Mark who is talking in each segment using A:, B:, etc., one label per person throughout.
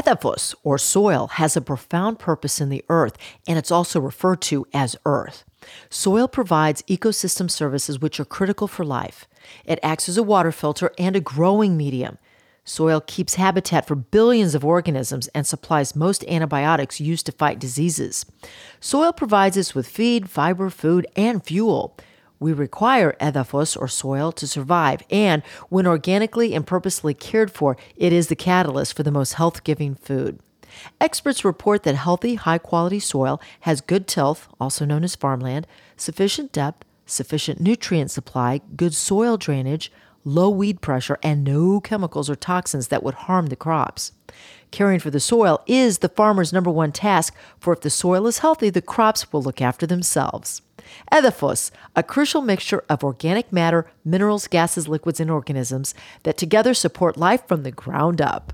A: Edaphos, or soil, has a profound purpose in the earth, and it's also referred to as earth. Soil provides ecosystem services which are critical for life. It acts as a water filter and a growing medium. Soil keeps habitat for billions of organisms and supplies most antibiotics used to fight diseases. Soil provides us with feed, fiber, food, and fuel. We require edaphos or soil to survive, and when organically and purposely cared for, it is the catalyst for the most health giving food. Experts report that healthy, high quality soil has good tilth, also known as farmland, sufficient depth, sufficient nutrient supply, good soil drainage, low weed pressure, and no chemicals or toxins that would harm the crops. Caring for the soil is the farmer's number one task, for if the soil is healthy, the crops will look after themselves. Edaphos, a crucial mixture of organic matter, minerals, gases, liquids, and organisms that together support life from the ground up.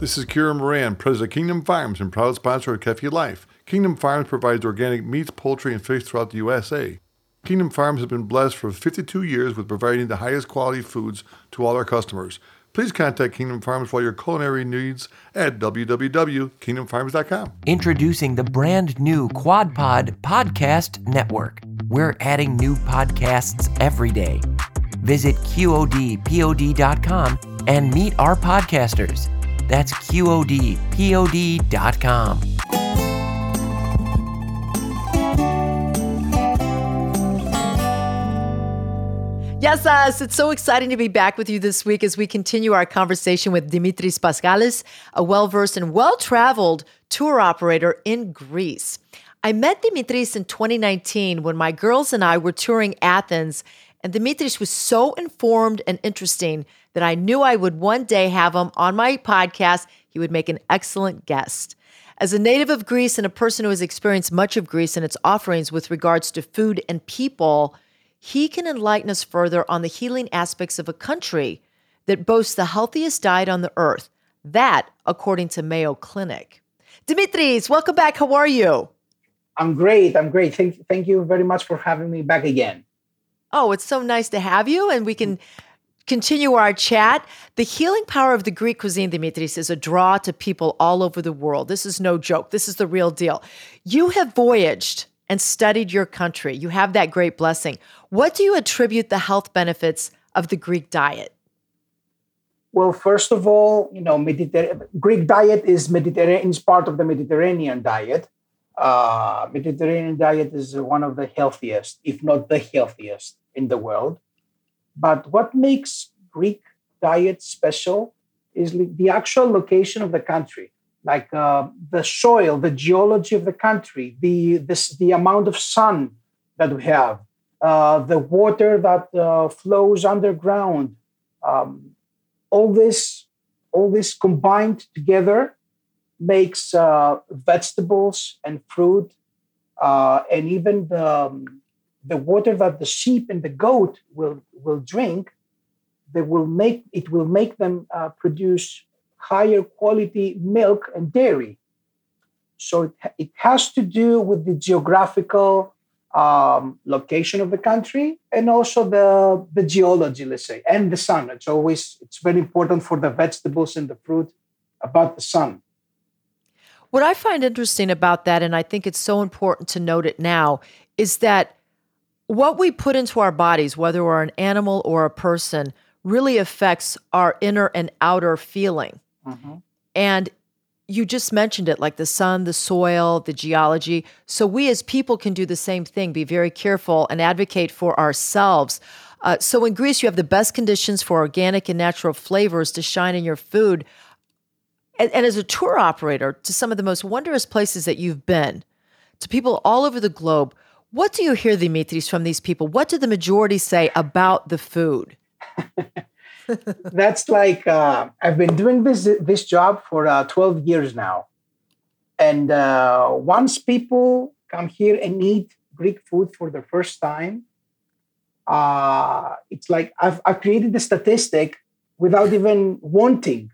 B: This is Kira Moran, president of Kingdom Farms and proud sponsor of Kefi Life. Kingdom Farms provides organic meats, poultry, and fish throughout the USA. Kingdom Farms has been blessed for 52 years with providing the highest quality foods to all our customers. Please contact Kingdom Farms for your culinary needs at www.kingdomfarms.com.
C: Introducing the brand new QuadPod Podcast Network. We're adding new podcasts every day. Visit QODPOD.com and meet our podcasters. That's QODPOD.com.
A: Yes, us. It's so exciting to be back with you this week as we continue our conversation with Dimitris Paskalis, a well versed and well traveled tour operator in Greece. I met Dimitris in 2019 when my girls and I were touring Athens, and Dimitris was so informed and interesting that I knew I would one day have him on my podcast. He would make an excellent guest. As a native of Greece and a person who has experienced much of Greece and its offerings with regards to food and people, he can enlighten us further on the healing aspects of a country that boasts the healthiest diet on the earth. That, according to Mayo Clinic. Dimitris, welcome back. How are you?
D: I'm great. I'm great. Thank, thank you very much for having me back again.
A: Oh, it's so nice to have you, and we can continue our chat. The healing power of the Greek cuisine, Dimitris, is a draw to people all over the world. This is no joke. This is the real deal. You have voyaged and studied your country. You have that great blessing. What do you attribute the health benefits of the Greek diet?
D: Well, first of all, you know, Mediter- Greek diet is Mediterranean, is part of the Mediterranean diet. Uh, Mediterranean diet is one of the healthiest, if not the healthiest, in the world. But what makes Greek diet special is the actual location of the country like uh, the soil, the geology of the country, the this, the amount of sun that we have, uh, the water that uh, flows underground, um, all this, all this combined together makes uh, vegetables and fruit, uh, and even the um, the water that the sheep and the goat will will drink, they will make it will make them uh, produce higher quality milk and dairy. So it, it has to do with the geographical um, location of the country and also the, the geology, let's say, and the sun. It's always it's very important for the vegetables and the fruit about the sun.
A: What I find interesting about that, and I think it's so important to note it now, is that what we put into our bodies, whether we're an animal or a person, really affects our inner and outer feeling. Mm-hmm. And you just mentioned it like the sun, the soil, the geology. So we as people can do the same thing, be very careful and advocate for ourselves. Uh, so in Greece, you have the best conditions for organic and natural flavors to shine in your food. And, and as a tour operator to some of the most wondrous places that you've been, to people all over the globe, what do you hear, Dimitris, from these people? What do the majority say about the food?
D: that's like uh, I've been doing this this job for uh, 12 years now, and uh, once people come here and eat Greek food for the first time, uh, it's like I've, I've created the statistic without even wanting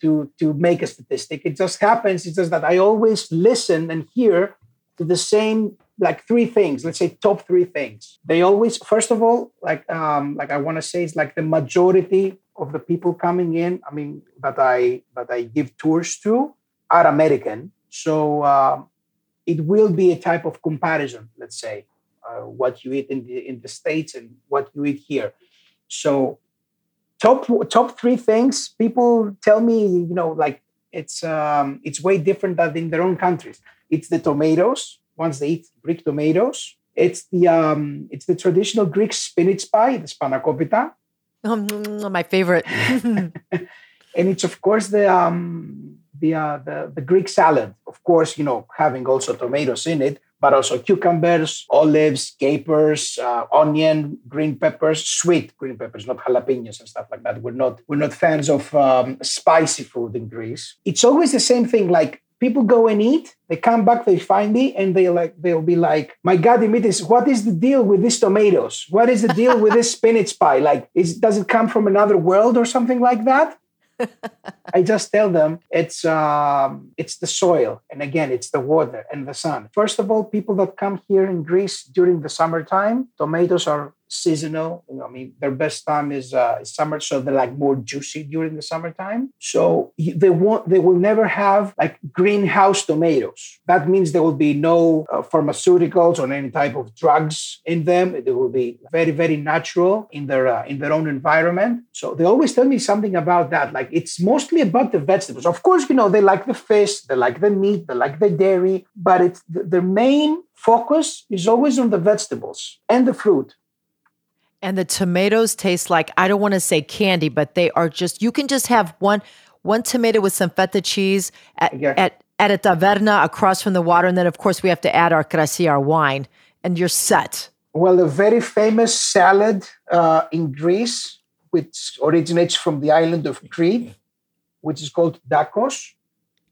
D: to to make a statistic. It just happens. It's just that I always listen and hear to the same like three things. Let's say top three things. They always first of all like um, like I want to say it's like the majority of the people coming in. I mean that I that I give tours to are American. So uh, it will be a type of comparison. Let's say uh, what you eat in the in the states and what you eat here. So top top three things people tell me you know like it's um, it's way different than in their own countries. It's the tomatoes. Once they eat Greek tomatoes, it's the um, it's the traditional Greek spinach pie, the spanakopita.
A: Oh, my favorite.
D: and it's of course the um, the, uh, the the Greek salad. Of course, you know having also tomatoes in it, but also cucumbers, olives, capers, uh, onion, green peppers, sweet green peppers, not jalapenos and stuff like that. We're not we're not fans of um, spicy food in Greece. It's always the same thing. Like people go and eat, they come back, they find me, and they like they'll be like, "My God, Dimitris, what is the deal with these tomatoes? What is the deal with this spinach pie? Like, is, does it come from another world or something like that?" I just tell them it's um, it's the soil, and again, it's the water and the sun. First of all, people that come here in Greece during the summertime, tomatoes are seasonal. You know, I mean, their best time is, uh, summer, so they're like more juicy during the summertime. So they won't, they will never have like greenhouse tomatoes. That means there will be no uh, pharmaceuticals or any type of drugs in them. They will be very, very natural in their uh, in their own environment. So they always tell me something about that. Like it's mostly about the vegetables. Of course, you know they like the fish, they like the meat, they like the dairy, but it's the, their main focus is always on the vegetables and the fruit.
A: And the tomatoes taste like I don't want to say candy, but they are just you can just have one one tomato with some feta cheese at yeah. at, at a taverna across from the water, and then of course we have to add our krasi, our wine, and you're set.
D: Well, a very famous salad uh, in Greece, which originates from the island of Crete, which is called dakos.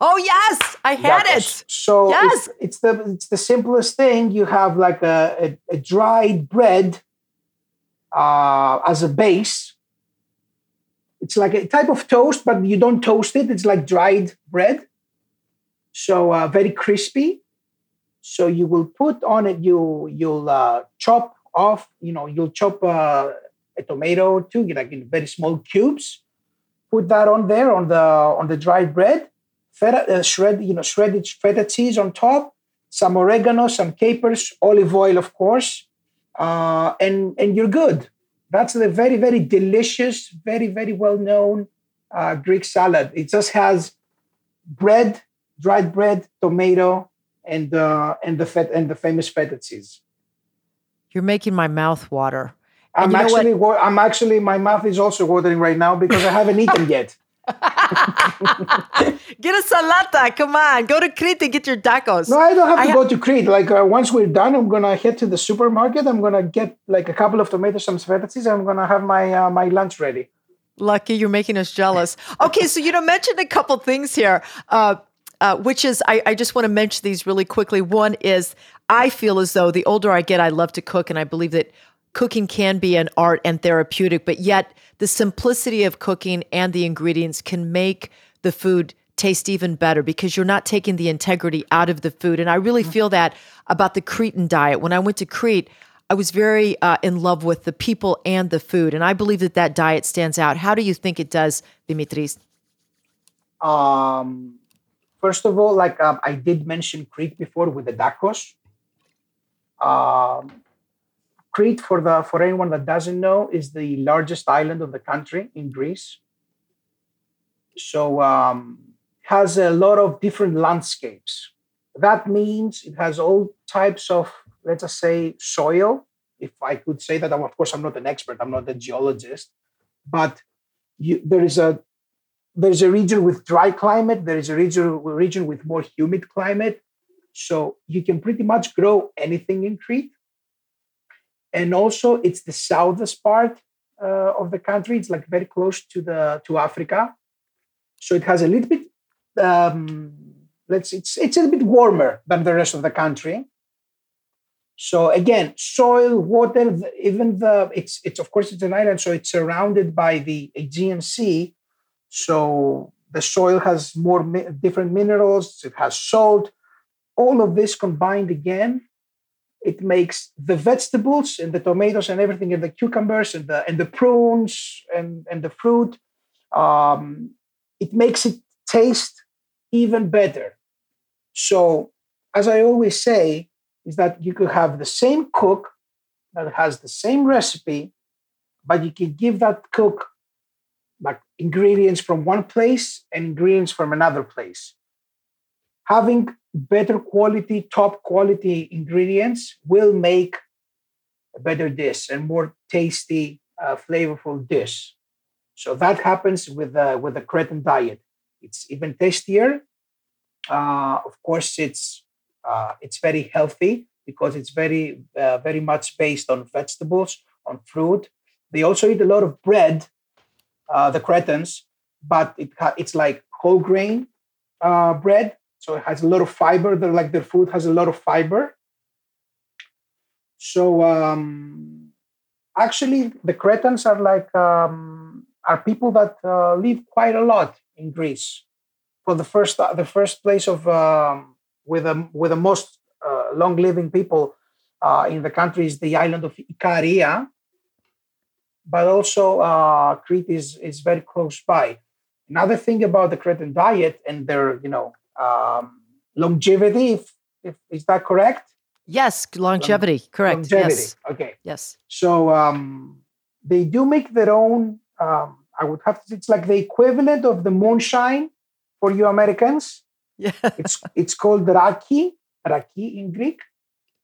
A: Oh yes, I had dakos. it.
D: So yes. it's, it's, the it's the simplest thing. You have like a, a, a dried bread uh, as a base. It's like a type of toast, but you don't toast it. It's like dried bread. So uh, very crispy. So you will put on it. You you'll uh, chop off. You know you'll chop uh, a tomato too, like in very small cubes. Put that on there on the on the dried bread. Feta uh, shred you know shredded feta cheese on top. Some oregano, some capers, olive oil, of course uh, and and you're good. That's a very very delicious, very very well known uh, Greek salad. It just has bread, dried bread, tomato, and uh, and the fat and the famous feta cheese.
A: You're making my mouth water.
D: I'm actually I'm actually my mouth is also watering right now because I haven't eaten yet.
A: get a salata. Come on. Go to Crete and get your dakos.
D: No, I don't have to I go to Crete. Like uh, once we're done, I'm gonna head to the supermarket. I'm gonna get like a couple of tomatoes, some feta cheese. I'm gonna have my uh, my lunch ready.
A: Lucky, you're making us jealous. Okay, so you know, mentioned a couple things here. Uh, uh, which is I, I just want to mention these really quickly. One is I feel as though the older I get, I love to cook, and I believe that cooking can be an art and therapeutic, but yet the simplicity of cooking and the ingredients can make the food taste even better because you're not taking the integrity out of the food. And I really mm-hmm. feel that about the Cretan diet. When I went to Crete, I was very uh, in love with the people and the food. And I believe that that diet stands out. How do you think it does, Dimitris?
D: Um, first of all, like um, I did mention Crete before with the dakos. Um, Crete, for the for anyone that doesn't know, is the largest island of the country in Greece. So um, has a lot of different landscapes. That means it has all types of, let's just say, soil. If I could say that, of course, I'm not an expert. I'm not a geologist, but you, there is a there is a region with dry climate. There is a region region with more humid climate. So you can pretty much grow anything in Crete and also it's the southest part uh, of the country. It's like very close to the to Africa, so it has a little bit. Um, let's it's it's a little bit warmer than the rest of the country. So again, soil, water, even the it's it's of course it's an island, so it's surrounded by the Aegean Sea. So the soil has more mi- different minerals. It has salt. All of this combined again it makes the vegetables and the tomatoes and everything and the cucumbers and the and the prunes and and the fruit um, it makes it taste even better. So as i always say is that you could have the same cook that has the same recipe but you can give that cook like ingredients from one place and ingredients from another place having better quality, top quality ingredients will make a better dish and more tasty, uh, flavorful dish. So that happens with the with the Cretan diet. It's even tastier. Uh, of course, it's uh, it's very healthy because it's very uh, very much based on vegetables, on fruit. They also eat a lot of bread, uh, the Cretans, but it it's like whole grain uh, bread so it has a lot of fiber. They're like their food has a lot of fiber. So um, actually, the Cretans are like um, are people that uh, live quite a lot in Greece. For the first uh, the first place of um, with the with the most uh, long living people uh, in the country is the island of Ikaria, but also uh, Crete is is very close by. Another thing about the Cretan diet and their you know um, longevity. If, if, is that correct?
A: Yes, longevity. Long, correct. Longevity. Yes.
D: Okay.
A: Yes.
D: So um, they do make their own. Um, I would have to. It's like the equivalent of the moonshine for you Americans.
A: Yeah.
D: it's it's called raki, raki in Greek.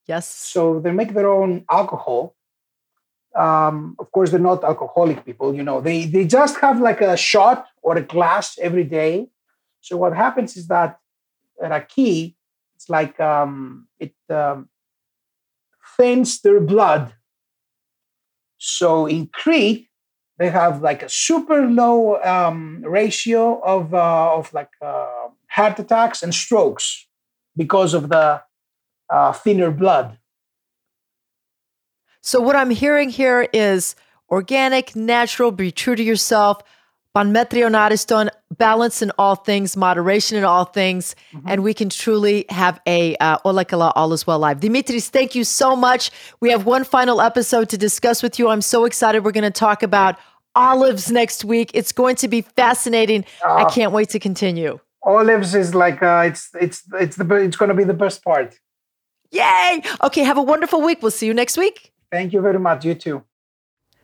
A: Yes.
D: So they make their own alcohol. Um, of course, they're not alcoholic people. You know, they they just have like a shot or a glass every day. So what happens is that raki, it's like um, it um, thins their blood. So in Crete, they have like a super low um, ratio of uh, of like uh, heart attacks and strokes because of the uh, thinner blood.
A: So what I'm hearing here is organic, natural, be true to yourself Pan Metron Ariston, balance in all things, moderation in all things, mm-hmm. and we can truly have a uh, Olakala all is well live. Dimitris, thank you so much. We have one final episode to discuss with you. I'm so excited. We're going to talk about olives next week. It's going to be fascinating. Uh, I can't wait to continue.
D: Olives is like uh, it's it's it's the it's going to be the best part.
A: Yay! Okay, have a wonderful week. We'll see you next week.
D: Thank you very much. You too.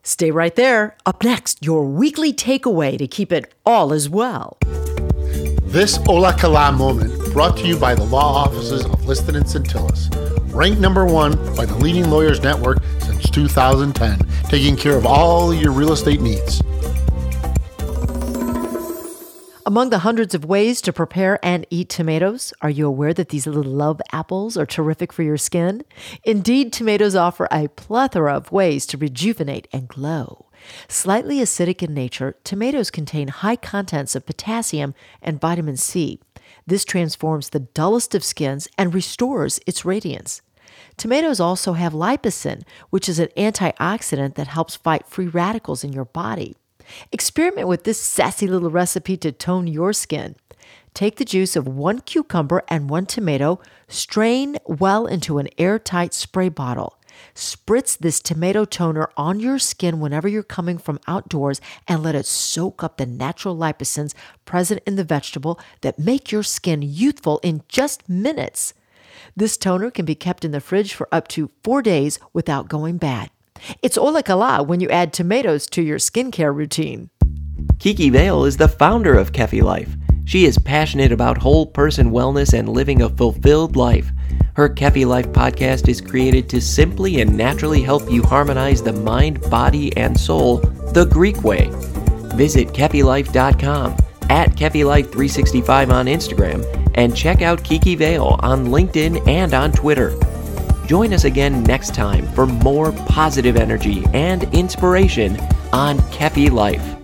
A: Stay right there. Up next, your weekly takeaway to keep it all as well.
E: This Ola Kala moment brought to you by the law offices of Liston and Centillus, ranked number one by the leading lawyers network since 2010, taking care of all your real estate needs.
A: Among the hundreds of ways to prepare and eat tomatoes, are you aware that these little love apples are terrific for your skin? Indeed, tomatoes offer a plethora of ways to rejuvenate and glow. Slightly acidic in nature, tomatoes contain high contents of potassium and vitamin C. This transforms the dullest of skins and restores its radiance. Tomatoes also have lycopene, which is an antioxidant that helps fight free radicals in your body. Experiment with this sassy little recipe to tone your skin. Take the juice of one cucumber and one tomato, strain well into an airtight spray bottle. Spritz this tomato toner on your skin whenever you're coming from outdoors and let it soak up the natural liposins present in the vegetable that make your skin youthful in just minutes. This toner can be kept in the fridge for up to four days without going bad. It's olakala when you add tomatoes to your skincare routine.
C: Kiki Vale is the founder of Kefi Life. She is passionate about whole person wellness and living a fulfilled life. Her Kefi Life podcast is created to simply and naturally help you harmonize the mind, body, and soul the Greek way. Visit KefiLife.com, at KefiLife365 on Instagram, and check out Kiki Vale on LinkedIn and on Twitter. Join us again next time for more positive energy and inspiration on Kefi Life.